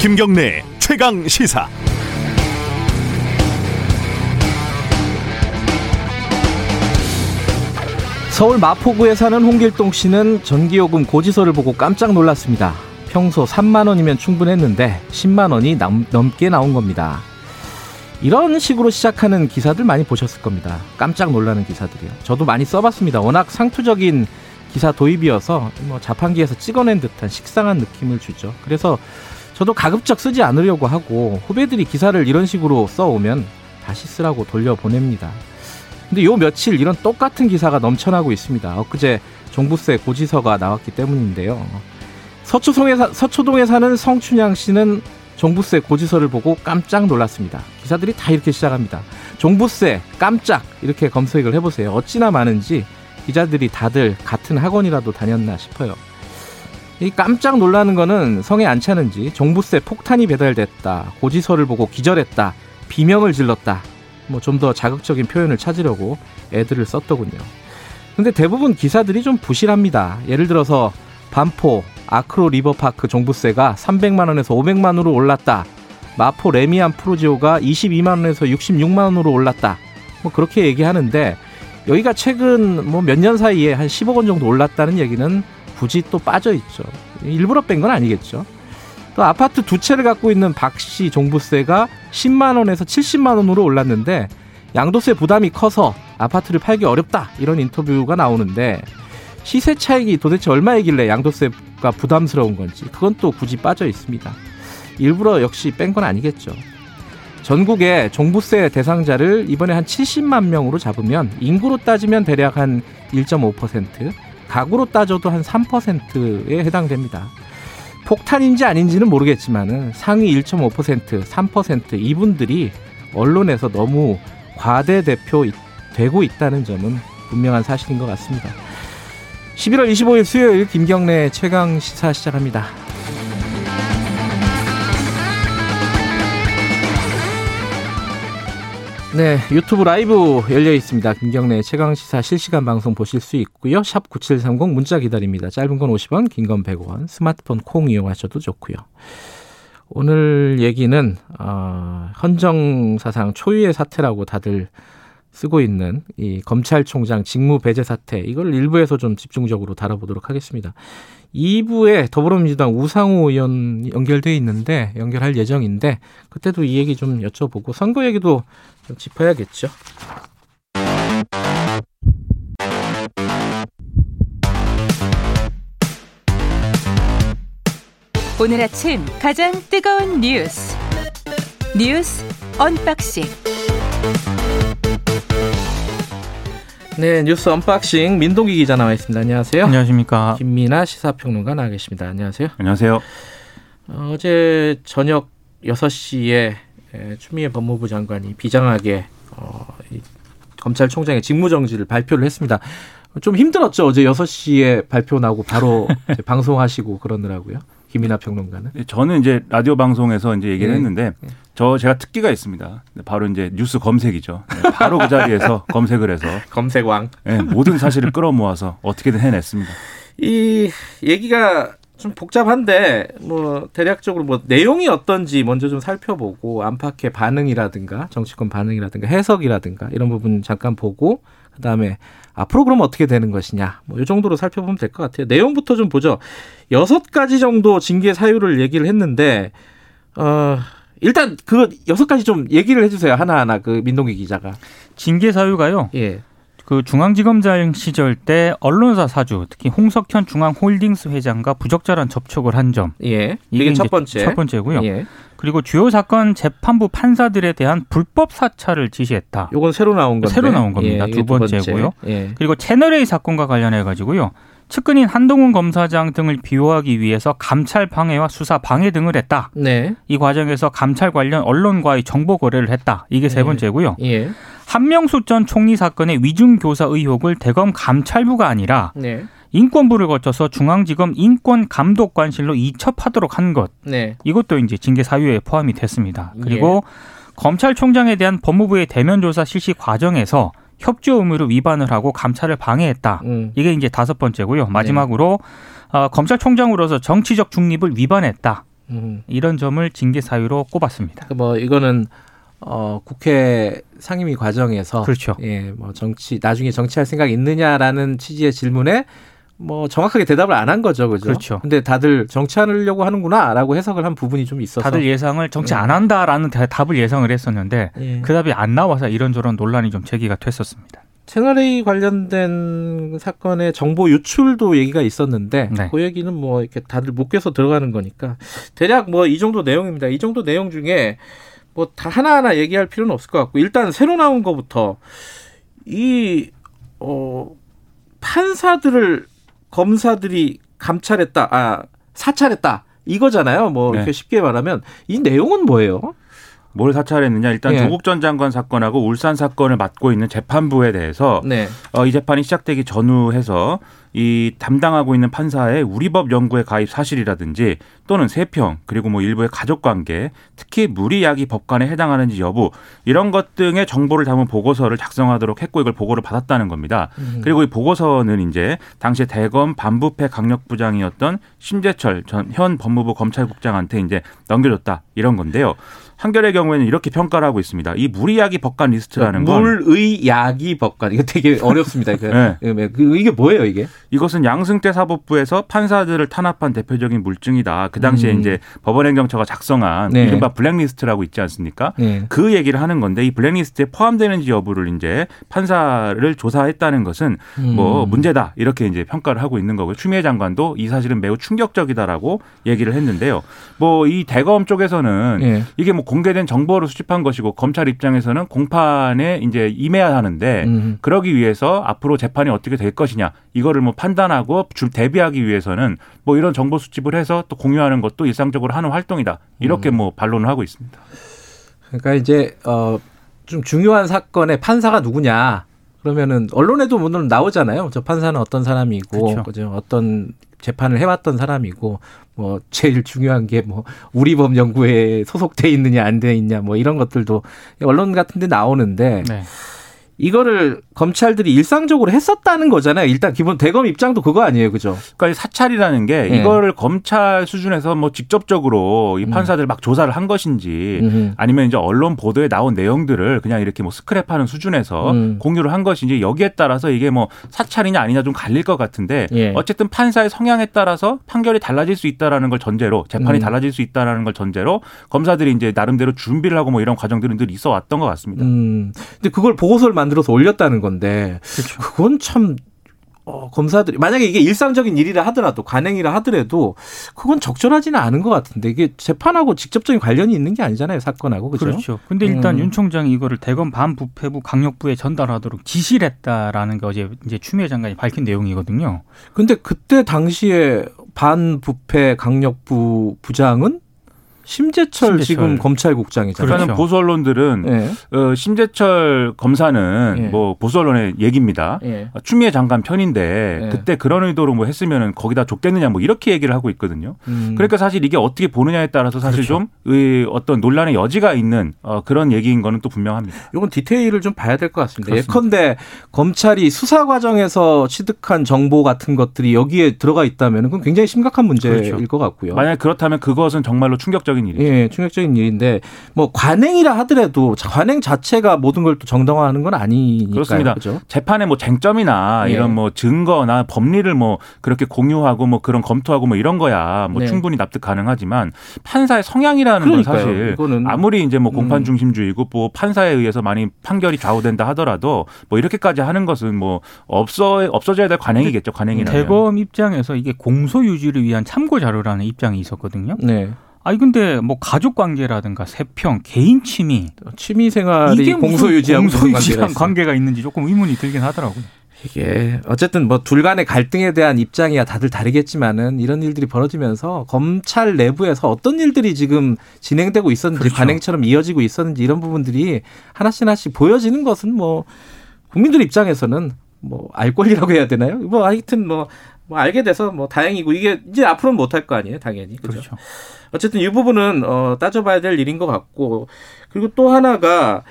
김경래 최강 시사. 서울 마포구에 사는 홍길동 씨는 전기요금 고지서를 보고 깜짝 놀랐습니다. 평소 3만 원이면 충분했는데 10만 원이 남, 넘게 나온 겁니다. 이런 식으로 시작하는 기사들 많이 보셨을 겁니다. 깜짝 놀라는 기사들이요. 저도 많이 써봤습니다. 워낙 상투적인 기사 도입이어서 뭐 자판기에서 찍어낸 듯한 식상한 느낌을 주죠. 그래서 저도 가급적 쓰지 않으려고 하고 후배들이 기사를 이런 식으로 써오면 다시 쓰라고 돌려보냅니다. 근데 요 며칠 이런 똑같은 기사가 넘쳐나고 있습니다. 엊그제 종부세 고지서가 나왔기 때문인데요. 서초동에, 사, 서초동에 사는 성춘향 씨는 종부세 고지서를 보고 깜짝 놀랐습니다. 기사들이 다 이렇게 시작합니다. 종부세 깜짝 이렇게 검색을 해보세요. 어찌나 많은지 기자들이 다들 같은 학원이라도 다녔나 싶어요. 이 깜짝 놀라는 거는 성에 안 차는지 종부세 폭탄이 배달됐다. 고지서를 보고 기절했다. 비명을 질렀다. 뭐 좀 더 자극적인 표현을 찾으려고 애들을 썼더군요. 근데 대부분 기사들이 좀 부실합니다. 예를 들어서 반포 아크로 리버파크 종부세가 300만 원에서 500만 원으로 올랐다. 마포 래미안 푸르지오가 22만 원에서 66만 원으로 올랐다. 뭐 그렇게 얘기하는데 여기가 최근 뭐 몇 년 사이에 한 10억 원 정도 올랐다는 얘기는 굳이 또 빠져 있죠. 일부러 뺀 건 아니겠죠. 또 아파트 두 채를 갖고 있는 박 씨 종부세가 10만 원에서 70만 원으로 올랐는데 양도세 부담이 커서 아파트를 팔기 어렵다 이런 인터뷰가 나오는데 시세 차익이 도대체 얼마이길래 양도세가 부담스러운 건지 그건 또 굳이 빠져 있습니다. 일부러 역시 뺀 건 아니겠죠. 전국의 종부세 대상자를 이번에 한 70만 명으로 잡으면 인구로 따지면 대략 한 1.5%, 가구로 따져도 한 3%에 해당됩니다. 폭탄인지 아닌지는 모르겠지만은 상위 1.5%, 3% 이분들이 언론에서 너무 과대 대표 되고 있다는 점은 분명한 사실인 것 같습니다. 11월 25일 수요일 김경래 최강 시사 시작합니다. 네, 유튜브 라이브 열려 있습니다. 김경래 최강 시사 실시간 방송 보실 수 있고요. 샵 9730 문자 기다립니다. 짧은 건 50원, 긴 건 100원. 스마트폰 콩 이용하셔도 좋고요. 오늘 얘기는 어, 헌정 사상 초유의 사태라고 다들 쓰고 있는 이 검찰총장 직무 배제 사태 이걸 일부에서 좀 집중적으로 다뤄보도록 하겠습니다. 2부에 더불어민주당 우상호 의원 연결돼 있는데 연결할 예정인데 그때도 이 얘기 좀 여쭤보고 선거 얘기도 좀 짚어야겠죠. 오늘 아침 가장 뜨거운 뉴스 뉴스 언박싱 네, 뉴스 언박싱 민동기 기자 나와 있습니다. 안녕하세요. 안녕하십니까. 김민하 시사평론가 나와 계십니다. 안녕하세요. 안녕하세요. 어, 제 저녁 6시에 추미애 법무부 장관이 비장하게 어, 이 검찰총장의 직무정지를 발표를 했습니다. 좀 힘들었죠. 어제 6시에 발표 나고 바로 방송하시고 그러느라고요. 김이나 평론가는? 네, 저는 이제 라디오 방송에서 이제 얘기를 네. 했는데 네. 저 제가 특기가 있습니다. 바로 이제 뉴스 검색이죠. 네, 바로 그 자리에서 검색을 해서 검색왕 네, 모든 사실을 끌어모아서 어떻게든 해냈습니다. 이 얘기가 좀 복잡한데 뭐 대략적으로 뭐 내용이 어떤지 먼저 좀 살펴보고 안팎의 반응이라든가 정치권 반응이라든가 해석이라든가 이런 부분 잠깐 보고 그다음에 앞으로 그럼 어떻게 되는 것이냐 뭐 이 정도로 살펴보면 될 것 같아요. 내용부터 좀 보죠. 여섯 가지 정도 징계 사유를 얘기를 했는데 어 일단 그 여섯 가지 좀 얘기를 해주세요 하나 하나 그 민동기 기자가 징계 사유가요. 예. 그 중앙지검장 시절 때 언론사 사주 특히 홍석현 중앙홀딩스 회장과 부적절한 접촉을 한 점. 예. 이게 첫 번째. 첫 번째고요. 예. 그리고 주요 사건 재판부 판사들에 대한 불법 사찰을 지시했다. 이건 새로 나온 건데. 새로 나온 겁니다. 예, 두 번째고요. 번째. 예. 그리고 채널 A 사건과 관련해 가지고요. 측근인 한동훈 검사장 등을 비호하기 위해서 감찰 방해와 수사 방해 등을 했다. 네. 이 과정에서 감찰 관련 언론과의 정보 거래를 했다. 이게 세 예. 번째고요. 예. 한명수 전 총리 사건의 위중 교사 의혹을 대검 감찰부가 아니라 네. 인권부를 거쳐서 중앙지검 인권감독관실로 이첩하도록 한 것. 네. 이것도 이제 징계 사유에 포함이 됐습니다. 그리고 예. 검찰총장에 대한 법무부의 대면 조사 실시 과정에서 협조 의무를 위반을 하고 감찰을 방해했다. 음. 이게 이제 다섯 번째고요. 마지막으로 네. 어, 검찰총장으로서 정치적 중립을 위반했다. 음. 이런 점을 징계 사유로 꼽았습니다. 그러니까 뭐 이거는 어, 국회 상임위 과정에서 그렇죠. 예, 뭐 정치 나중에 정치할 생각 있느냐라는 취지의 질문에 뭐 정확하게 대답을 안 한 거죠, 그죠? 그렇죠. 근데 다들 정치하려고 하는구나라고 해석을 한 부분이 좀 있어서 다들 예상을 정치 안 한다라는 답을 예상을 했었는데 예. 그 답이 안 나와서 이런저런 논란이 좀 제기가 됐었습니다. 채널A 관련된 사건의 정보 유출도 얘기가 있었는데 네. 그 얘기는 뭐 이렇게 다들 묶여서 들어가는 거니까 대략 뭐 이 정도 내용입니다. 이 정도 내용 중에 뭐 다 하나하나 얘기할 필요는 없을 것 같고 일단 새로 나온 거부터 이 어, 판사들을 검사들이 감찰했다, 아 사찰했다 이거잖아요. 뭐 이렇게 네. 쉽게 말하면 이 내용은 뭐예요? 뭘 사찰했느냐 일단 예. 조국 전 장관 사건하고 울산 사건을 맡고 있는 재판부에 대해서 네. 어, 이 재판이 시작되기 전후해서 이 담당하고 있는 판사의 우리법 연구회 가입 사실이라든지 또는 세평 그리고 뭐 일부의 가족 관계 특히 물의 야기 법관에 해당하는지 여부 이런 것 등의 정보를 담은 보고서를 작성하도록 했고 이걸 보고를 받았다는 겁니다. 음. 그리고 이 보고서는 이제 당시 대검 반부패 강력부장이었던 심재철 전 현 법무부 검찰국장한테 이제 넘겨줬다 이런 건데요. 한겨레의 경우에는 이렇게 평가를 하고 있습니다. 이 물의 야기 법관 리스트라는 건 물의 야기 법관 이거 되게 어렵습니다. 그, 네. 그, 이게 뭐예요 이게? 이것은 양승태 사법부에서 판사들을 탄압한 대표적인 물증이다. 그 당시에 음. 이제 법원행정처가 작성한 네. 이른바 블랙리스트라고 있지 않습니까? 네. 그 얘기를 하는 건데 이 블랙리스트에 포함되는지 여부를 이제 판사를 조사했다는 것은 음. 뭐 문제다 이렇게 이제 평가를 하고 있는 거고요. 추미애 장관도 이 사실은 매우 충격적이다라고 얘기를 했는데요. 뭐 이 대검 쪽에서는 네. 이게 뭐 공개된 정보를 수집한 것이고 검찰 입장에서는 공판에 이제 임해야 하는데 음. 그러기 위해서 앞으로 재판이 어떻게 될 것이냐 이거를 뭐 판단하고 대비하기 위해서는 뭐 이런 정보 수집을 해서 또 공유 하는 것도 일상적으로 하는 활동이다 이렇게 음. 뭐 반론을 하고 있습니다. 그러니까 이제 어좀 중요한 사건의 판사가 누구냐 그러면은 언론에도 물론 나오잖아요. 저 판사는 어떤 사람이고 그렇죠. 어떤 재판을 해왔던 사람이고 뭐 제일 중요한 게 뭐 우리법 연구에 소속돼 있느냐 안 돼 있냐 뭐 이런 것들도 언론 같은데 나오는데 네. 이거를 검찰들이 일상적으로 했었다는 거잖아요. 일단 기본 대검 입장도 그거 아니에요, 그죠? 그러니까 사찰이라는 게 네. 이거를 검찰 수준에서 뭐 직접적으로 이 음. 판사들 음. 막 조사를 한 것인지 음. 아니면 이제 언론 보도에 나온 내용들을 그냥 이렇게 뭐 스크랩하는 수준에서 음. 공유를 한 것인지 여기에 따라서 이게 뭐 사찰이냐 아니냐 좀 갈릴 것 같은데 예. 어쨌든 판사의 성향에 따라서 판결이 달라질 수 있다라는 걸 전제로 재판이 음. 달라질 수 있다라는 걸 전제로 검사들이 이제 나름대로 준비를 하고 뭐 이런 과정들은 늘 있어 왔던 것 같습니다. 음. 근데 그걸 보고서를 만 만들어서 올렸다는 건데 그렇죠. 그건 참 어, 검사들이 만약에 이게 일상적인 일이라 하더라도 관행이라 하더라도 그건 적절하지는 않은 것 같은데 이게 재판하고 직접적인 관련이 있는 게 아니잖아요 사건하고 그죠? 그렇죠. 근데 일단 음. 윤 총장이 이거를 대검 반부패부 강력부에 전달하도록 지시를 했다라는 게 어제 이제 추미애 장관이 밝힌 내용이거든요. 근데 그때 당시에 반부패 강력부 부장은 심재철, 심재철. 지금 검찰국장이잖아요. 그러니까. 보수 언론들은 네. 어, 심재철 검사는 네. 뭐 보수 언론의 얘기입니다. 네. 추미애 장관 편인데 그때 그런 의도로 뭐 했으면은 거기다 줬겠느냐 뭐 이렇게 얘기를 하고 있거든요. 음. 그러니까 사실 이게 어떻게 보느냐에 따라서 사실 그렇죠. 좀의 어떤 논란의 여지가 있는 어, 그런 얘기인 거는 또 분명합니다. 이건 디테일을 좀 봐야 될 것 같습니다. 그렇습니다. 예컨대 검찰이 수사 과정에서 취득한 정보 같은 것들이 여기에 들어가 있다면 그건 굉장히 심각한 문제일 그렇죠. 것 같고요. 만약 그렇다면 그것은 정말로 충격적인 충격적인 일이죠. 예, 충격적인 일인데 뭐 관행이라 하더라도 관행 자체가 모든 걸 또 정당화하는 건 아니니까요. 그렇습니다. 그렇죠? 재판의 뭐 쟁점이나 예. 이런 뭐 증거나 법리를 뭐 그렇게 공유하고 뭐 그런 검토하고 뭐 이런 거야 뭐 네. 충분히 납득 가능하지만 판사의 성향이라는 그러니까요. 건 사실 이거는 아무리 이제 뭐 공판 음. 중심주의고 뭐 판사에 의해서 많이 판결이 좌우된다 하더라도 뭐 이렇게까지 하는 것은 뭐 없어 없어져야 될 관행이겠죠. 관행이나 대검 입장에서 이게 공소 유지를 위한 참고 자료라는 입장이 있었거든요. 네. 아니 근데 뭐 가족 관계라든가 세평, 개인 취미, 취미 생활이 이게 공소 유지하고 공소유지랑 관계가 있는지 조금 의문이 들긴 하더라고요. 이게 어쨌든 뭐 둘 간의 갈등에 대한 입장이야 다들 다르겠지만은 이런 일들이 벌어지면서 검찰 내부에서 어떤 일들이 지금 진행되고 있었는지 그렇죠. 관행처럼 이어지고 있었는지 이런 부분들이 하나씩 하나씩 보여지는 것은 뭐 국민들 입장에서는 뭐 알 권리라고 해야 되나요? 뭐 하여튼 뭐 뭐 알게 돼서 뭐 다행이고 이게 이제 앞으로는 못할 거 아니에요, 당연히. 그죠? 그렇죠. 어쨌든 이 부분은 어 따져봐야 될 일인 것 같고 그리고 또 하나가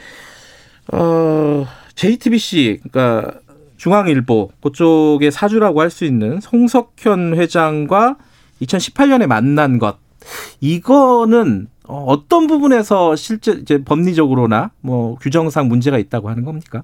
어 JTBC 그러니까 중앙일보 그쪽의 사주라고 할 수 있는 송석현 회장과 2018년에 만난 것 이거는 어떤 부분에서 실제 이제 법리적으로나 뭐 규정상 문제가 있다고 하는 겁니까?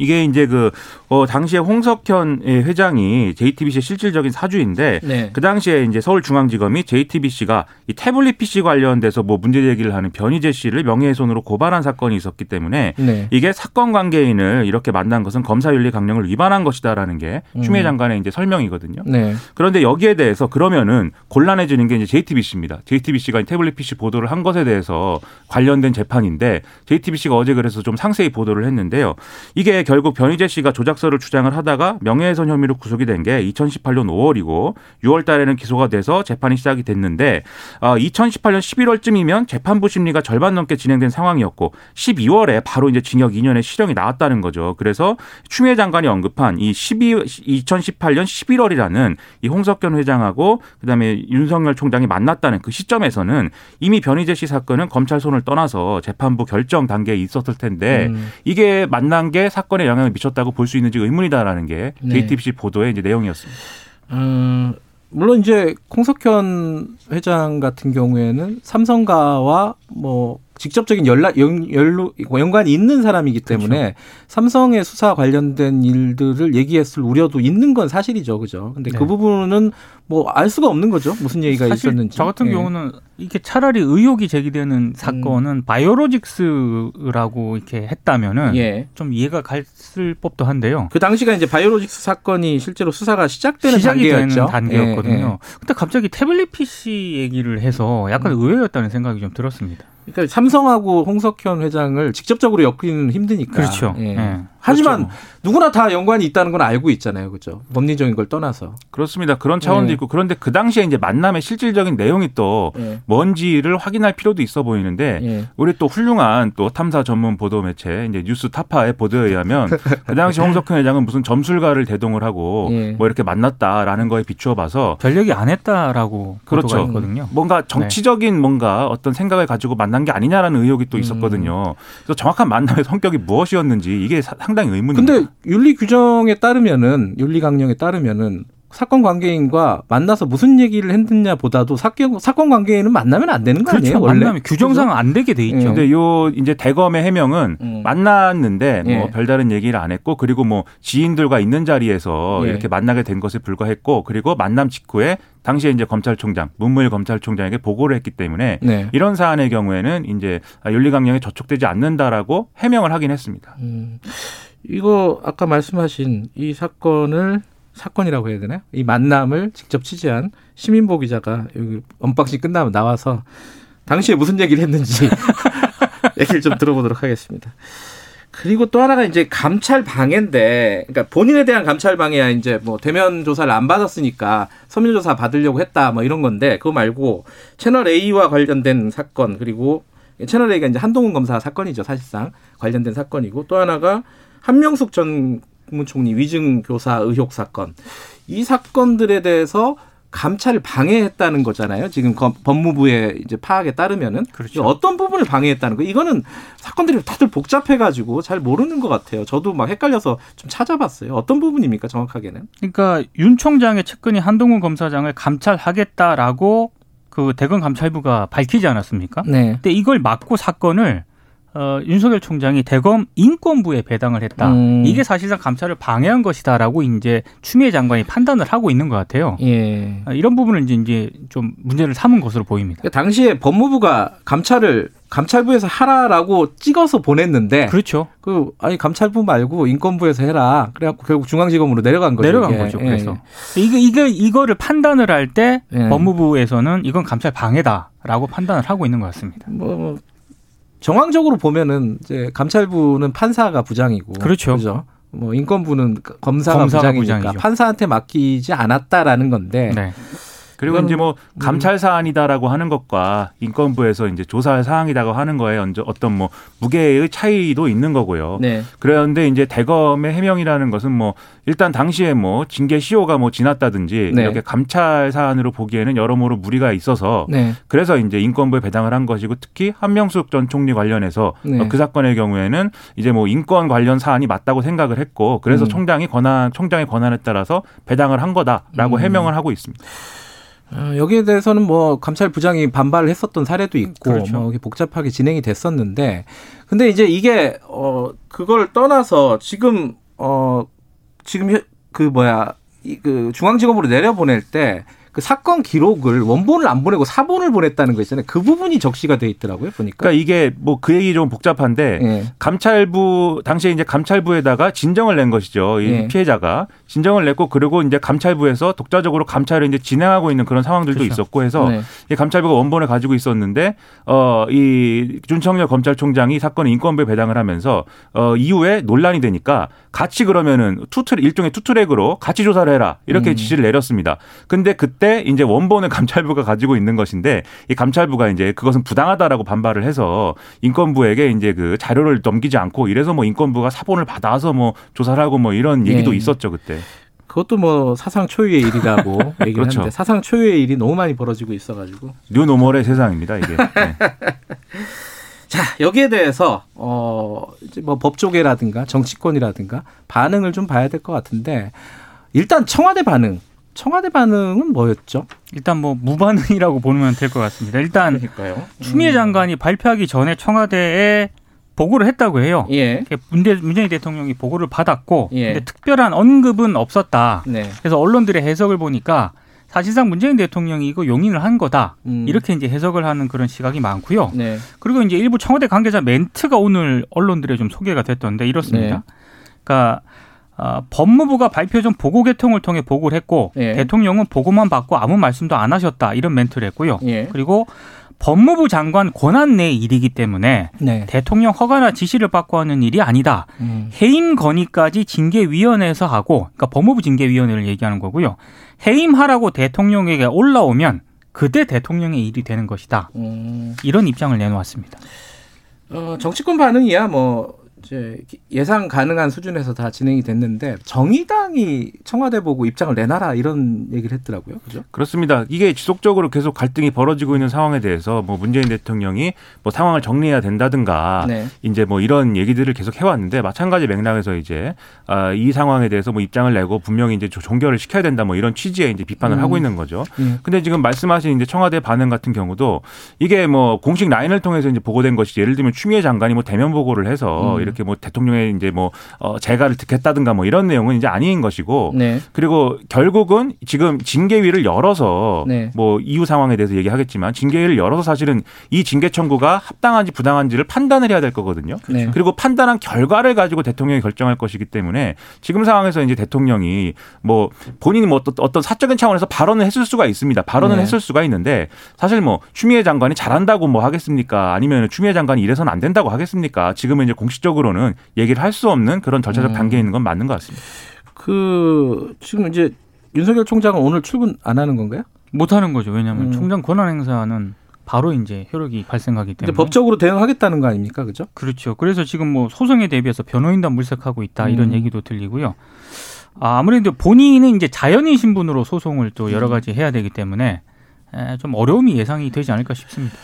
이게 이제 그, 어, 당시에 홍석현 회장이 JTBC 실질적인 사주인데, 네. 그 당시에 이제 서울중앙지검이 JTBC가 이 태블릿 PC 관련돼서 뭐 문제 제기를 하는 변희재 씨를 명예훼손으로 고발한 사건이 있었기 때문에, 네. 이게 사건 관계인을 이렇게 만난 것은 검사윤리 강령을 위반한 것이다라는 게 추미애 음. 장관의 이제 설명이거든요. 네. 그런데 여기에 대해서 그러면은 곤란해지는 게 이제 JTBC입니다. JTBC가 태블릿 PC 보도를 한 것에 대해서 관련된 재판인데, JTBC가 어제 그래서 좀 상세히 보도를 했는데요. 이게 결국 변희재 씨가 조작서를 주장을 하다가 명예훼손 혐의로 구속이 된 게 2018년 5월이고 6월 달에는 기소가 돼서 재판이 시작이 됐는데 2018년 어, 11월쯤이면 재판부 심리가 절반 넘게 진행된 상황이었고 12월에 바로 이제 징역 2년의 실형이 나왔다는 거죠. 그래서 추미애 장관이 언급한 이 12, 2018년 11월이라는 이 홍석현 회장하고 그다음에 윤석열 총장이 만났다는 그 시점에서는 이미 변희재 씨 사건은 검찰 손을 떠나서 재판부 결정 단계에 있었을 텐데 음. 이게 만난 게 사건 사건에 영향을 미쳤다고 볼 수 있는지 의문이다라는 게 네. JTBC 보도의 이제 내용이었습니다. 음, 물론 이제 콩석현 회장 같은 경우에는 삼성가와 뭐 직접적인 연락 연, 연루, 연관이 있는 사람이기 때문에 그렇죠. 삼성의 수사 관련된 일들을 얘기했을 우려도 있는 건 사실이죠, 그죠? 근데 그 네. 그 부분은 뭐 알 수가 없는 거죠. 무슨 얘기가 있었는지. 저 같은 예. 경우는 이게 차라리 의혹이 제기되는 사건은 음. 바이오로직스라고 이렇게 했다면은 예. 좀 이해가 갔을 법도 한데요. 그 당시가 이제 바이오로직스 사건이 실제로 수사가 시작되는 단계였죠. 단계였거든요. 예. 예. 근데 갑자기 태블릿 PC 얘기를 해서 약간 음. 의외였다는 생각이 좀 들었습니다. 그러니까 삼성하고 홍석현 회장을 직접적으로 엮기는 힘드니까. 그렇죠. 예. 네. 하지만 그렇죠. 누구나 다 연관이 있다는 건 알고 있잖아요. 그렇죠? 법리적인 걸 떠나서. 그렇습니다. 그런 차원도 네. 있고 그런데 그 당시에 이제 만남의 실질적인 내용이 또 네. 뭔지를 확인할 필요도 있어 보이는데 네. 우리 또 훌륭한 또 탐사 전문 보도 매체 이제 뉴스 타파의 보도에 의하면 그 당시 홍석현 회장은 무슨 점술가를 대동을 하고 네. 뭐 이렇게 만났다라는 거에 비추어 봐서 별 얘기 안 했다라고 그렇죠. 있거든요. 뭔가 정치적인 뭔가 어떤 생각을 가지고 만난 게 아니냐라는 의혹이 또 음. 있었거든요. 그래서 정확한 만남의 성격이 무엇이었는지 이게 상 당히 의문입니다. 근데 윤리 규정에 따르면은 윤리 강령에 따르면은 사건 관계인과 만나서 무슨 얘기를 했느냐 보다도 사건, 사건 관계인은 만나면 안 되는 거 아니에요? 그렇죠. 원래? 만나면 규정상 안 되게 돼 있죠. 네. 근데 요 이제 대검의 해명은 음. 만났는데 뭐 네. 별다른 얘기를 안 했고 그리고 뭐 지인들과 있는 자리에서 네. 이렇게 만나게 된 것에 불과했고 그리고 만남 직후에 당시에 이제 검찰총장 문무일 검찰총장에게 보고를 했기 때문에 네. 이런 사안의 경우에는 이제 윤리강령에 저촉되지 않는다라고 해명을 하긴 했습니다. 음. 이거 아까 말씀하신 이 사건을 사건이라고 해야 되나요? 이 만남을 직접 취재한 심인보 기자가 여기 unboxing 끝나면 나와서 당시에 무슨 얘기를 했는지 얘기를 좀 들어보도록 하겠습니다. 그리고 또 하나가 이제 감찰 방해인데, 그러니까 본인에 대한 감찰 방해야 이제 뭐 대면 조사를 안 받았으니까 서면 조사 받으려고 했다 뭐 이런 건데 그거 말고 채널 A와 관련된 사건 그리고 채널 A가 이제 한동훈 검사 사건이죠 사실상 관련된 사건이고 또 하나가 한명숙 전 국무총리 위증 교사 의혹 사건 이 사건들에 대해서 감찰을 방해했다는 거잖아요. 지금 법무부의 이제 파악에 따르면은 그렇죠. 어떤 부분을 방해했다는 거. 이거는 사건들이 다들 복잡해가지고 잘 모르는 것 같아요. 저도 막 헷갈려서 좀 찾아봤어요. 어떤 부분입니까 정확하게는? 그러니까 윤 총장의 측근이 한동훈 검사장을 감찰하겠다라고 그 대검 감찰부가 밝히지 않았습니까? 네. 근데 이걸 막고 사건을 어, 윤석열 총장이 대검 인권부에 배당을 했다. 음. 이게 사실상 감찰을 방해한 것이다라고 이제 추미애 장관이 판단을 하고 있는 것 같아요. 예. 어, 이런 부분을 이제 이제 좀 문제를 삼은 것으로 보입니다. 그러니까 당시에 법무부가 감찰을 감찰부에서 하라라고 찍어서 보냈는데 그렇죠. 그 아니 감찰부 말고 인권부에서 해라. 그래갖고 결국 중앙지검으로 내려간 거죠. 내려간 이게. 거죠. 예. 그래서 예. 이게 이게 이거를 판단을 할때 예. 법무부에서는 이건 감찰 방해다라고 판단을 하고 있는 것 같습니다. 뭐 정황적으로 보면은 이제 감찰부는 판사가 부장이고 그렇죠. 그죠? 뭐 인권부는 검사가, 검사가 부장이니까 부장이죠. 판사한테 맡기지 않았다라는 건데 네. 그리고 이제 뭐 음. 감찰 사안이다라고 하는 것과 인권부에서 이제 조사할 사항이라고 하는 거에 어떤 뭐 무게의 차이도 있는 거고요. 네. 그런데 이제 대검의 해명이라는 것은 뭐 일단 당시에 뭐 징계 시효가 뭐 지났다든지 네. 이렇게 감찰 사안으로 보기에는 여러모로 무리가 있어서 네. 그래서 이제 인권부에 배당을 한 것이고 특히 한명숙 전 총리 관련해서 네. 그 사건의 경우에는 이제 뭐 인권 관련 사안이 맞다고 생각을 했고 그래서 음. 총장이 권한 총장의 권한에 따라서 배당을 한 거다라고 음. 해명을 하고 있습니다. 어, 여기에 대해서는 뭐 감찰부장이 반발을 했었던 사례도 있고 그렇죠. 뭐 복잡하게 진행이 됐었는데 근데 이제 이게 어 그걸 떠나서 지금 어 지금 그 뭐야 이 그 중앙지검으로 내려보낼 때 그 사건 기록을 원본을 안 보내고 사본을 보냈다는 거 있잖아요. 그 부분이 적시가 돼 있더라고요. 보니까. 그러니까 이게 뭐 그 얘기 좀 복잡한데 예. 감찰부 당시에 이제 감찰부에다가 진정을 낸 것이죠. 이 예. 피해자가 진정을 냈고 그리고 이제 감찰부에서 독자적으로 감찰을 이제 진행하고 있는 그런 상황들도 그렇죠. 있었고 해서 네. 이 감찰부가 원본을 가지고 있었는데 어이 윤석열 검찰총장이 사건을 인권부에 배당을 하면서 어 이후에 논란이 되니까 같이 그러면은 two t- 일종의 two track으로 같이 조사를 해라 이렇게 음. 지시를 내렸습니다. 근데 그때 이제 원본을 감찰부가 가지고 있는 것인데 이 감찰부가 이제 그것은 부당하다라고 반발을 해서 인권부에게 이제 그 자료를 넘기지 않고 이래서 뭐 인권부가 사본을 받아서 뭐 조사를 하고 뭐 이런 얘기도 네. 있었죠 그때. 그것도 뭐 사상 초유의 일이라고 얘기를 그렇죠. 하는데 사상 초유의 일이 너무 많이 벌어지고 있어가지고 뉴노멀의 세상입니다 이게. 네. 자 여기에 대해서 어 이제 뭐 법조계라든가 정치권이라든가 반응을 좀 봐야 될 것 같은데 일단 청와대 반응. 청와대 반응은 뭐였죠? 일단 뭐 무반응이라고 보면 될 것 같습니다. 일단 그러니까요. 추미애 음. 장관이 발표하기 전에 청와대에 보고를 했다고 해요. 예. 문재, 문재인 대통령이 보고를 받았고, 예. 근데 특별한 언급은 없었다. 네. 그래서 언론들의 해석을 보니까 사실상 문재인 대통령이 이거 용인을 한 거다. 음. 이렇게 이제 해석을 하는 그런 시각이 많고요. 네. 그리고 이제 일부 청와대 관계자 멘트가 오늘 언론들에 좀 소개가 됐던데 이렇습니다. 네. 그러니까 어, 법무부가 발표 전 보고 개통을 통해 보고를 했고 예. 대통령은 보고만 받고 아무 말씀도 안 하셨다 이런 멘트를 했고요. 예. 그리고 법무부 장관 권한 내 일이기 때문에 네. 대통령 허가나 지시를 받고 하는 일이 아니다. 음. 해임 건의까지 징계위원회에서 하고, 그러니까 법무부 징계위원회를 얘기하는 거고요. 해임하라고 대통령에게 올라오면 그때 대통령의 일이 되는 것이다. 음. 이런 입장을 내놓았습니다. 어, 정치권 반응이야 뭐 이제 예상 가능한 수준에서 다 진행이 됐는데 정의당이 청와대 보고 입장을 내놔라 이런 얘기를 했더라고요. 그죠? 그렇습니다. 이게 지속적으로 계속 갈등이 벌어지고 있는 상황에 대해서 뭐 문재인 대통령이 뭐 상황을 정리해야 된다든가 네. 이제 뭐 이런 얘기들을 계속 해왔는데 마찬가지 맥락에서 이제 아, 이 상황에 대해서 뭐 입장을 내고 분명히 이제 종결을 시켜야 된다 뭐 이런 취지의 이제 비판을 음. 하고 있는 거죠. 음. 근데 지금 말씀하신 이제 청와대 반응 같은 경우도 이게 뭐 공식 라인을 통해서 이제 보고된 것이 예를 들면 추미애 장관이 뭐 대면 보고를 해서 음. 이렇게 뭐 대통령의 이제 뭐 어, 재가를 듣겠다든가 뭐 이런 내용은 이제 아닌 것이고 네. 그리고 결국은 지금 징계위를 열어서 네. 뭐 이후 상황에 대해서 얘기하겠지만 징계위를 열어서 사실은 이 징계 청구가 합당한지 부당한지를 판단을 해야 될 거거든요. 네. 그리고 판단한 결과를 가지고 대통령이 결정할 것이기 때문에 지금 상황에서 이제 대통령이 뭐 본인이 뭐 어떤 사적인 차원에서 발언을 했을 수가 있습니다. 발언을 네. 했을 수가 있는데 사실 뭐 추미애 장관이 잘한다고 뭐 하겠습니까? 아니면 추미애 장관이 이래서는 안 된다고 하겠습니까? 지금은 이제 공식적으로 는 얘기를 할 수 없는 그런 절차적 음. 단계에 있는 건 맞는 것 같습니다. 그 지금 이제 윤석열 총장은 오늘 출근 안 하는 건가요? 못 하는 거죠. 왜냐하면 음. 총장 권한 행사는 바로 이제 효력이 발생하기 때문에 법적으로 대응하겠다는 거 아닙니까, 그죠? 그렇죠. 그래서 지금 뭐 소송에 대비해서 변호인단 물색하고 있다 이런 음. 얘기도 들리고요. 아, 아무래도 본인은 이제 자연인 신분으로 소송을 또 여러 음. 가지 해야 되기 때문에 좀 어려움이 예상이 되지 않을까 싶습니다.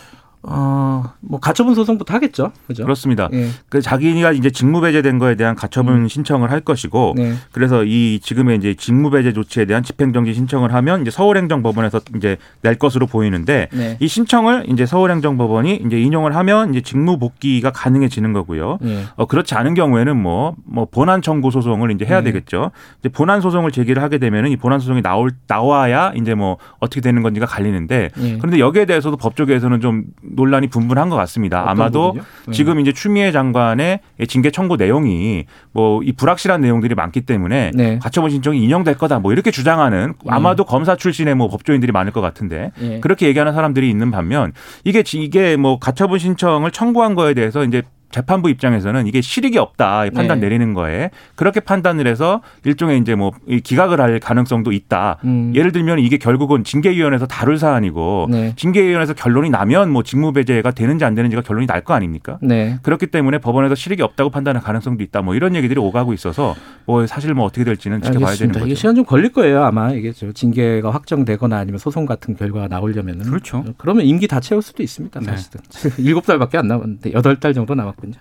어, 뭐 가처분 소송부터 하겠죠. 그죠? 그렇습니다. 예. 그 자기가 이제 직무 배제된 거에 대한 가처분 음. 신청을 할 것이고 네. 그래서 이 지금의 이제 직무 배제 조치에 대한 집행 정지 신청을 하면 이제 서울행정법원에서 이제 낼 것으로 보이는데 네. 이 신청을 이제 서울행정법원이 이제 인용을 하면 이제 직무 복귀가 가능해지는 거고요. 네. 어 그렇지 않은 경우에는 뭐뭐 뭐 본안 청구 소송을 이제 해야 네. 되겠죠. 이제 본안 소송을 제기를 하게 되면은 이 본안 소송이 나올 나와야 이제 뭐 어떻게 되는 건지가 갈리는데 네. 그런데 여기에 대해서도 법조계에서는 좀 논란이 분분한 것 같습니다. 아마도 네. 지금 이제 추미애 장관의 징계 청구 내용이 뭐 이 불확실한 내용들이 많기 때문에 네. 가처분 신청이 인용될 거다 뭐 이렇게 주장하는 네. 아마도 검사 출신의 뭐 법조인들이 많을 것 같은데 네. 그렇게 얘기하는 사람들이 있는 반면 이게 이게 뭐 가처분 신청을 청구한 거에 대해서 이제 재판부 입장에서는 이게 실익이 없다 판단 네. 내리는 거에 그렇게 판단을 해서 일종의 이제 뭐 기각을 할 가능성도 있다. 음. 예를 들면 이게 결국은 징계위원회에서 다룰 사안이고 네. 징계위원회에서 결론이 나면 뭐 직무배제가 되는지 안 되는지가 결론이 날 거 아닙니까? 네. 그렇기 때문에 법원에서 실익이 없다고 판단할 가능성도 있다. 뭐 이런 얘기들이 오가고 있어서 뭐 사실 뭐 어떻게 될지는 지켜봐야 알겠습니다. 되는 거죠. 이게 시간 좀 걸릴 거예요 아마 이게 징계가 확정되거나 아니면 소송 같은 결과가 나오려면은 그렇죠. 그러면 임기 다 채울 수도 있습니다. 네. 사실은 일곱 달밖에 안 남았는데 여덟 달 정도 남았고. 있군요.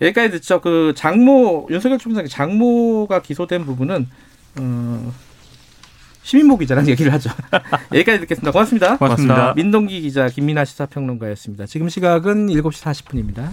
여기까지 듣죠. 그 장모 윤석열 총장 장모가 기소된 부분은 어, 시민모 기자랑 얘기를 하죠. 여기까지 듣겠습니다. 고맙습니다. 고맙습니다. 민동기 기자, 김민아 시사평론가였습니다. 지금 시각은 7시 40분입니다.